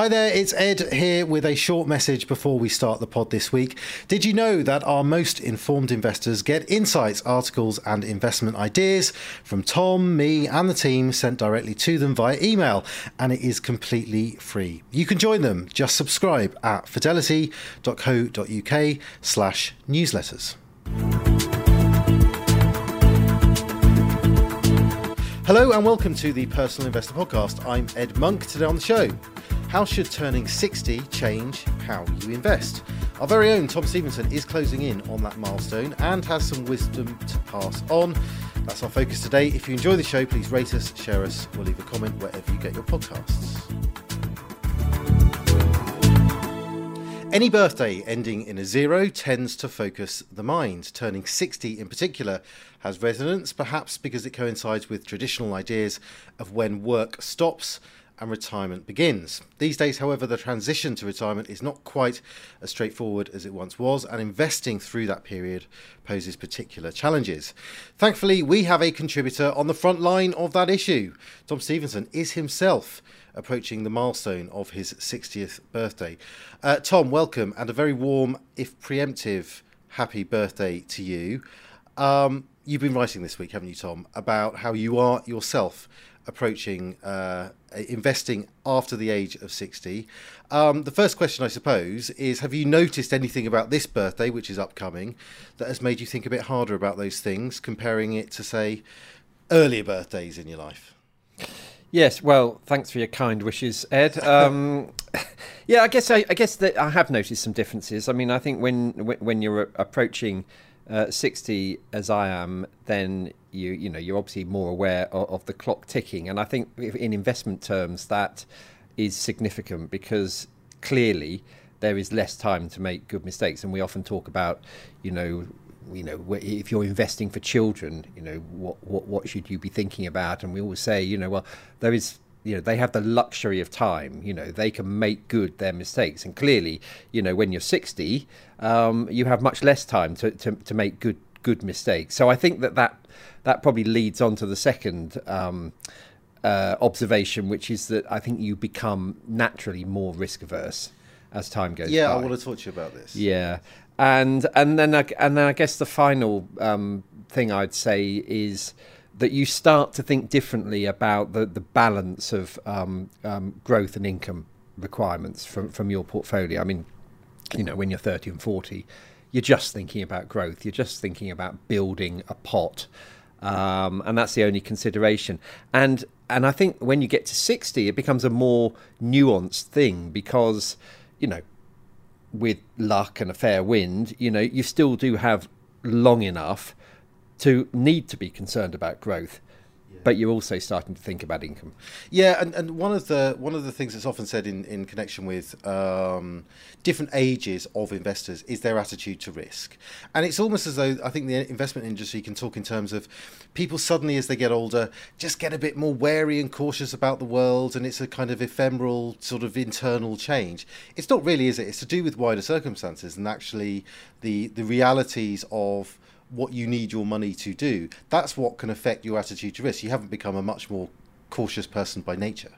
Hi there, it's Ed here with a short message before we start the pod this week. Did you know that our most informed investors get insights, articles, and investment ideas from Tom, me, and the team sent directly to them via email, and it is completely free. You can join them. Just subscribe at fidelity.co.uk slash newsletters. Hello and welcome to the Personal Investor Podcast. I'm Ed Monk. Today on the show, how should turning 60 change how you invest? Our very own Tom Stevenson is closing in on that milestone and has some wisdom to pass on. That's our focus today. If you enjoy the show, please rate us, share us, or leave a comment wherever you get your podcasts. Any birthday ending in a zero tends to focus the mind. Turning 60 in particular has resonance, perhaps because it coincides with traditional ideas of when work stops and retirement begins. These days, however, the transition to retirement is not quite as straightforward as it once was, and investing through that period poses particular challenges. Thankfully, we have a contributor on the front line of that issue. Tom Stevenson is himself approaching the milestone of his 60th birthday. Uh, Tom, welcome and a very warm, if preemptive, happy birthday to you. Um, you've been writing this week, haven't you, Tom, about how you are yourself approaching uh, investing after the age of 60. Um, the first question, I suppose, is Have you noticed anything about this birthday, which is upcoming, that has made you think a bit harder about those things, comparing it to, say, earlier birthdays in your life? Yes, well, thanks for your kind wishes, Ed. Um, yeah, I guess I, I, guess that I have noticed some differences. I mean, I think when when you're approaching uh, sixty, as I am, then you you know you're obviously more aware of, of the clock ticking, and I think in investment terms that is significant because clearly there is less time to make good mistakes, and we often talk about you know you know, if you're investing for children, you know, what, what, what should you be thinking about? And we always say, you know, well, there is, you know, they have the luxury of time, you know, they can make good their mistakes. And clearly, you know, when you're 60, um, you have much less time to, to, to make good, good mistakes. So I think that that, that probably leads on to the second, um, uh, observation, which is that I think you become naturally more risk averse as time goes yeah, by. I want to talk to you about this. Yeah, and and then I, and then I guess the final um, thing I'd say is that you start to think differently about the the balance of um, um, growth and income requirements from from your portfolio. I mean, you know, when you're 30 and 40, you're just thinking about growth. You're just thinking about building a pot. Um, and that's the only consideration. And and I think when you get to 60, it becomes a more nuanced thing because, you know, with luck and a fair wind, you know, you still do have long enough to need to be concerned about growth but you're also starting to think about income. Yeah, and, and one of the one of the things that's often said in, in connection with um, different ages of investors is their attitude to risk, and it's almost as though I think the investment industry can talk in terms of people suddenly as they get older just get a bit more wary and cautious about the world, and it's a kind of ephemeral sort of internal change. It's not really, is it? It's to do with wider circumstances and actually the the realities of what you need your money to do, that's what can affect your attitude to risk. You haven't become a much more cautious person by nature.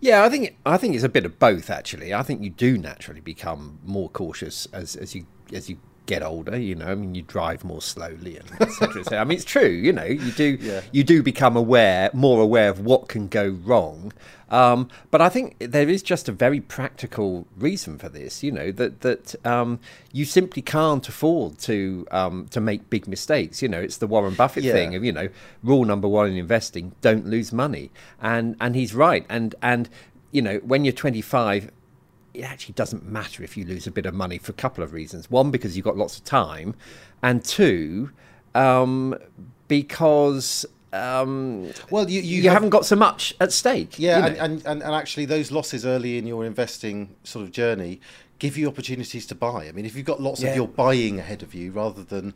Yeah, I think I think it's a bit of both. Actually, I think you do naturally become more cautious as as you as you get older, you know, I mean, you drive more slowly and etc. Et I mean, it's true, you know, you do yeah. you do become aware, more aware of what can go wrong. Um, but I think there is just a very practical reason for this, you know, that that um, you simply can't afford to um, to make big mistakes. You know, it's the Warren Buffett yeah. thing of you know, rule number one in investing: don't lose money. And and he's right. And and you know, when you're 25, it actually doesn't matter if you lose a bit of money for a couple of reasons. One, because you've got lots of time, and two, um, because um, well, you, you, you have, haven't got so much at stake. Yeah, you know. and, and, and actually, those losses early in your investing sort of journey give you opportunities to buy. I mean, if you've got lots yeah. of your buying ahead of you rather than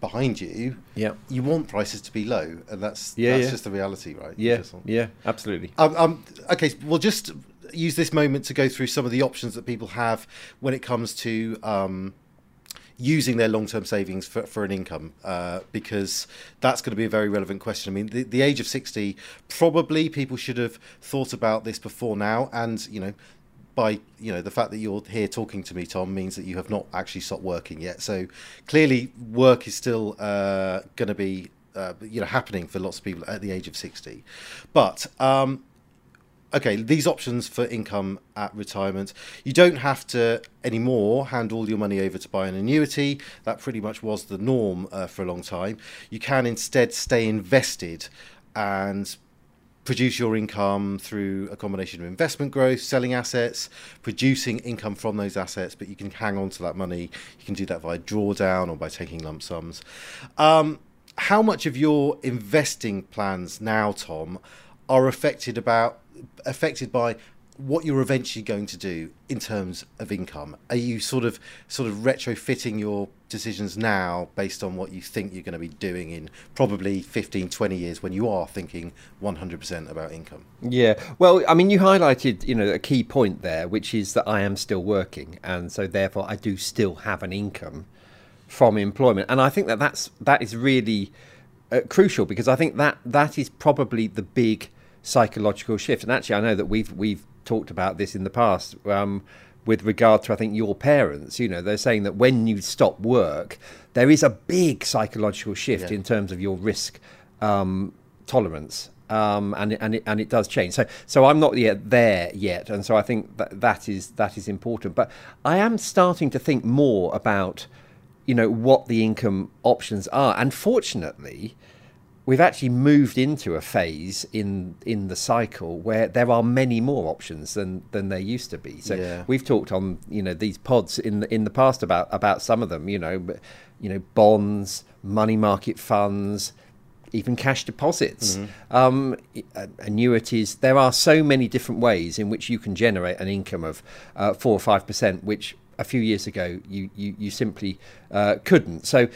behind you, yeah, you want prices to be low, and that's yeah, that's yeah. just the reality, right? Yeah, yeah, absolutely. Um, um, okay, well, just use this moment to go through some of the options that people have when it comes to um, using their long-term savings for, for an income uh, because that's going to be a very relevant question. I mean, the, the age of 60, probably people should have thought about this before now and, you know, by you know the fact that you're here talking to me, Tom, means that you have not actually stopped working yet. So clearly, work is still uh, going to be uh, you know happening for lots of people at the age of sixty. But um, okay, these options for income at retirement, you don't have to anymore hand all your money over to buy an annuity. That pretty much was the norm uh, for a long time. You can instead stay invested and produce your income through a combination of investment growth, selling assets, producing income from those assets, but you can hang on to that money. You can do that via drawdown or by taking lump sums. Um, how much of your investing plans now, Tom, are affected about affected by what you're eventually going to do in terms of income? Are you sort of sort of retrofitting your decisions now based on what you think you're going to be doing in probably 15 20 years when you are thinking 100% about income? Yeah. Well, I mean you highlighted, you know, a key point there which is that I am still working and so therefore I do still have an income from employment. And I think that that's that is really uh, crucial because I think that that is probably the big psychological shift. And actually I know that we've we've talked about this in the past um, with regard to, I think, your parents. You know, they're saying that when you stop work, there is a big psychological shift yeah. in terms of your risk um, tolerance. Um, and and it, and it does change. So so I'm not yet there yet, and so I think that that is that is important. But I am starting to think more about, you know, what the income options are. And fortunately, we've actually moved into a phase in in the cycle where there are many more options than than there used to be. So yeah. we've talked on you know these pods in the, in the past about about some of them. You know, you know bonds, money market funds. Even cash deposits, mm-hmm. um, annuities. There are so many different ways in which you can generate an income of uh, four or five percent, which a few years ago you you, you simply uh, couldn't. So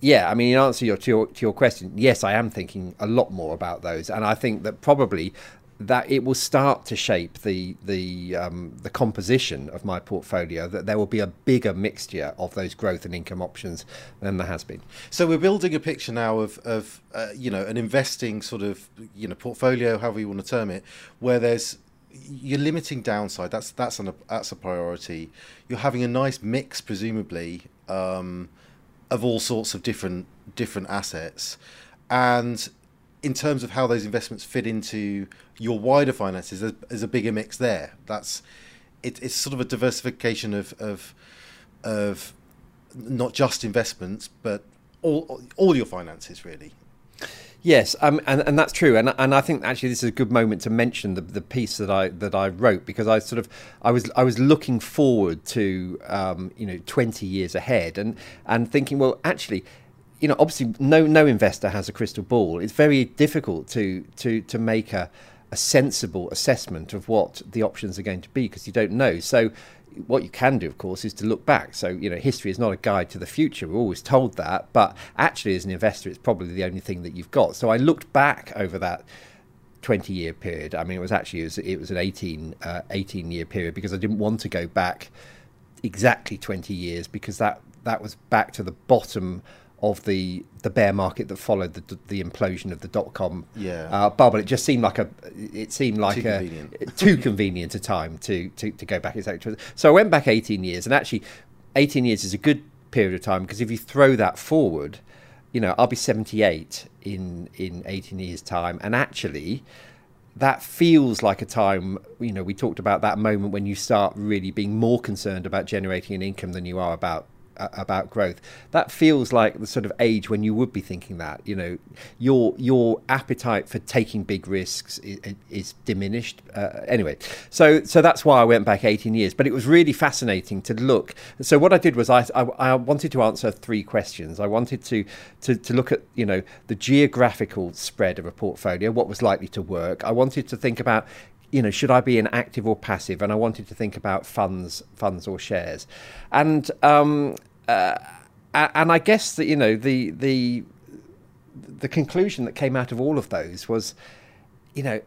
yeah, I mean, in answer to your to your question, yes, I am thinking a lot more about those, and I think that probably that it will start to shape the the um, the composition of my portfolio. That there will be a bigger mixture of those growth and income options than there has been. So we're building a picture now of of uh, you know an investing sort of you know portfolio, however you want to term it, where there's you're limiting downside. That's that's an, that's a priority. You're having a nice mix, presumably. Um, of all sorts of different different assets, and in terms of how those investments fit into your wider finances, there's, there's a bigger mix there. That's it, it's sort of a diversification of of of not just investments, but all all your finances really. Yes, um, and and that's true, and and I think actually this is a good moment to mention the the piece that I that I wrote because I sort of I was I was looking forward to um, you know twenty years ahead and and thinking well actually you know obviously no no investor has a crystal ball. It's very difficult to to to make a a sensible assessment of what the options are going to be because you don't know. So what you can do, of course, is to look back. So, you know, history is not a guide to the future. We're always told that, but actually, as an investor, it's probably the only thing that you've got. So, I looked back over that 20 year period. I mean, it was actually it was, it was an 18, uh, 18 year period because I didn't want to go back exactly 20 years because that that was back to the bottom of the the bear market that followed the the implosion of the dot com yeah. uh, bubble. It just seemed like a it seemed like too a convenient. too convenient a time to, to to go back exactly. So I went back 18 years, and actually, 18 years is a good period of time because if you throw that forward, you know, I'll be 78 in in 18 years time, and actually. That feels like a time, you know, we talked about that moment when you start really being more concerned about generating an income than you are about about growth. That feels like the sort of age when you would be thinking that. You know, your your appetite for taking big risks is, is diminished. Uh, anyway, so so that's why I went back 18 years. But it was really fascinating to look. So what I did was I I, I wanted to answer three questions. I wanted to, to to look at you know the geographical spread of a portfolio, what was likely to work. I wanted to think about you know, should I be an active or passive? And I wanted to think about funds, funds or shares, and um, uh, and I guess that you know the the the conclusion that came out of all of those was, you know,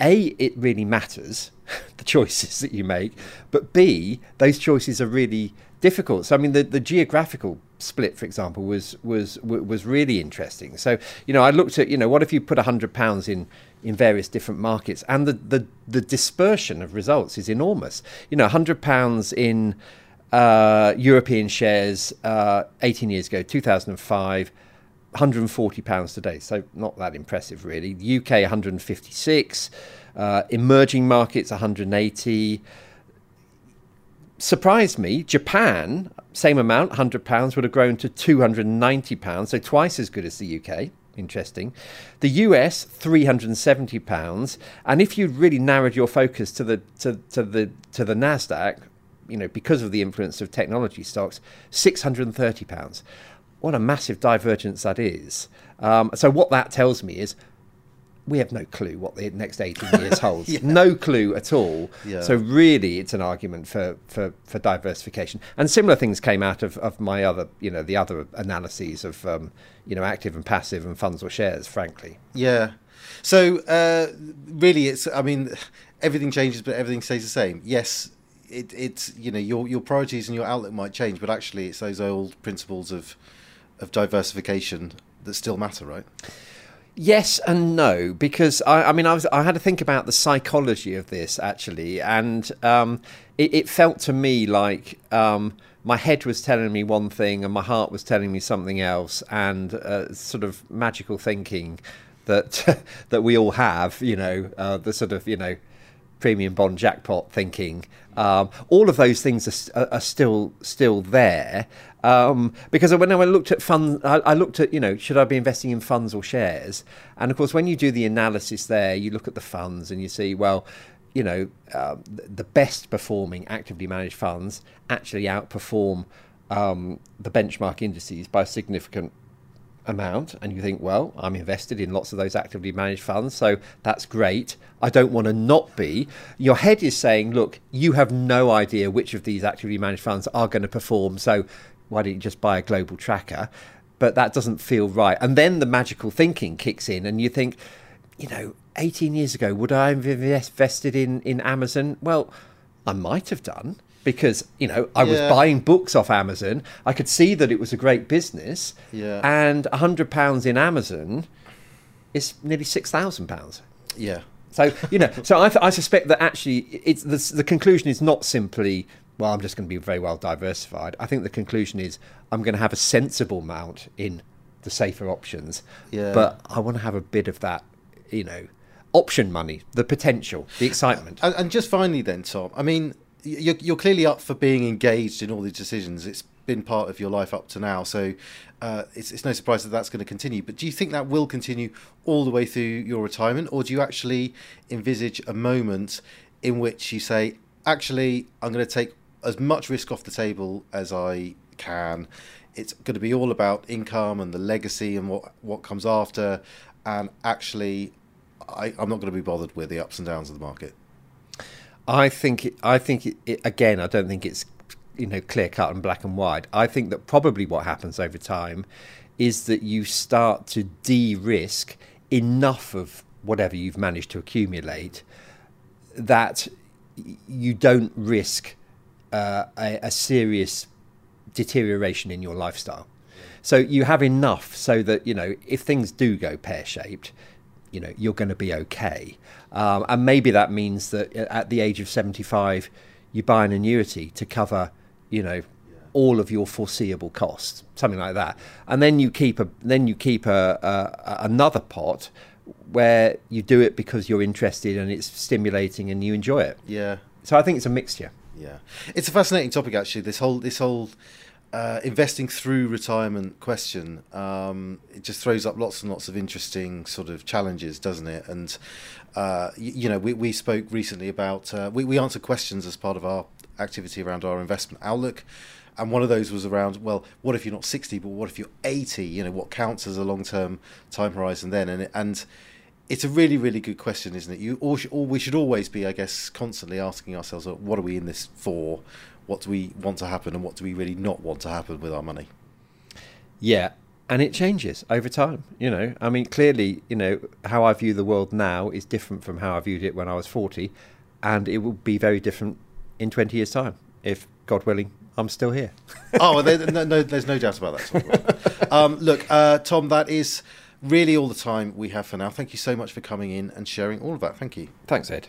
a it really matters the choices that you make, but b those choices are really difficult. So I mean, the, the geographical split, for example, was was was really interesting. So you know, I looked at you know, what if you put hundred pounds in in various different markets, and the the the dispersion of results is enormous. You know, hundred pounds in uh, European shares uh, 18 years ago, 2005. 140 pounds today, so not that impressive really. UK 156, uh, emerging markets 180, surprised me. Japan, same amount, 100 pounds, would have grown to 290 pounds, so twice as good as the UK. Interesting. The US, 370 pounds, and if you really narrowed your focus to the to, to the to the Nasdaq, you know, because of the influence of technology stocks, 630 pounds. What a massive divergence that is. Um, so what that tells me is we have no clue what the next 18 years holds. yeah. No clue at all. Yeah. So really, it's an argument for, for, for diversification. And similar things came out of, of my other, you know, the other analyses of, um, you know, active and passive and funds or shares, frankly. Yeah. So uh, really, it's, I mean, everything changes, but everything stays the same. Yes, it, it's, you know, your, your priorities and your outlook might change, but actually it's those old principles of, of diversification that still matter, right? Yes and no, because I, I mean, I, was, I had to think about the psychology of this actually, and um, it, it, felt to me like um, my head was telling me one thing and my heart was telling me something else, and uh, sort of magical thinking that that we all have, you know, uh, the sort of you know premium bond jackpot thinking. Um, all of those things are, are still still there, um, because when I looked at funds, I, I, looked at, you know, should I be investing in funds or shares? And of course, when you do the analysis there, you look at the funds and you see, well, you know, uh, the best performing actively managed funds actually outperform um, the benchmark indices by a significant amount and you think well i'm invested in lots of those actively managed funds so that's great i don't want to not be your head is saying look you have no idea which of these actively managed funds are going to perform so why don't you just buy a global tracker? But that doesn't feel right. And then the magical thinking kicks in, and you think, you know, 18 years ago, would I have invested in, in Amazon? Well, I might have done because you know I was buying books off Amazon. I could see that it was a great business. Yeah. And a hundred pounds in Amazon is nearly six thousand pounds. Yeah. So you know, so I, I suspect that actually it's the, the conclusion is not simply well, I'm just going to be very well diversified. I think the conclusion is I'm going to have a sensible amount in the safer options, yeah. but I want to have a bit of that, you know, option money, the potential, the excitement. And, and just finally, then, Tom, I mean, you're, you're, clearly up for being engaged in all these decisions. It's been part of your life up to now, so uh, it's, it's no surprise that that's going to continue. But do you think that will continue all the way through your retirement, or do you actually envisage a moment in which you say, actually, I'm going to take as much risk off the table as I can. It's going to be all about income and the legacy and what what comes after. And actually, I, I'm not going to be bothered with the ups and downs of the market. I think I think it, it, again. I don't think it's you know clear cut and black and white. I think that probably what happens over time is that you start to de-risk enough of whatever you've managed to accumulate that you don't risk uh, a, a, serious deterioration in your lifestyle. So you have enough so that you know if things do go pear shaped, you know you're going to be okay. Um, and maybe that means that at the age of 75, you buy an annuity to cover, you know, all of your foreseeable costs, something like that. And then you keep a then you keep a, a, another pot where you do it because you're interested and it's stimulating and you enjoy it. Yeah. So I think it's a mixture. Yeah, it's a fascinating topic actually. This whole this whole uh, investing through retirement question um, it just throws up lots and lots of interesting sort of challenges, doesn't it? And uh, you, you, know, we we spoke recently about uh, we we answered questions as part of our activity around our investment outlook. And one of those was around, well, what if you're not 60, but what if you're 80? You know, what counts as a long term time horizon then? And, and it's a really, really good question, isn't it? You all, should, all we should always be, I guess, constantly asking ourselves, what are we in this for? What do we want to happen, and what do we really not want to happen with our money? Yeah, and it changes over time. You know, I mean, clearly, you know, how I view the world now is different from how I viewed it when I was forty, and it will be very different in twenty years' time if, God willing, I'm still here. oh, well, there, no, no, there's no doubt about that. um, look, uh, Tom, that is really all the time we have for now. Thank you so much for coming in and sharing all of that. Thank you. Thanks, Ed.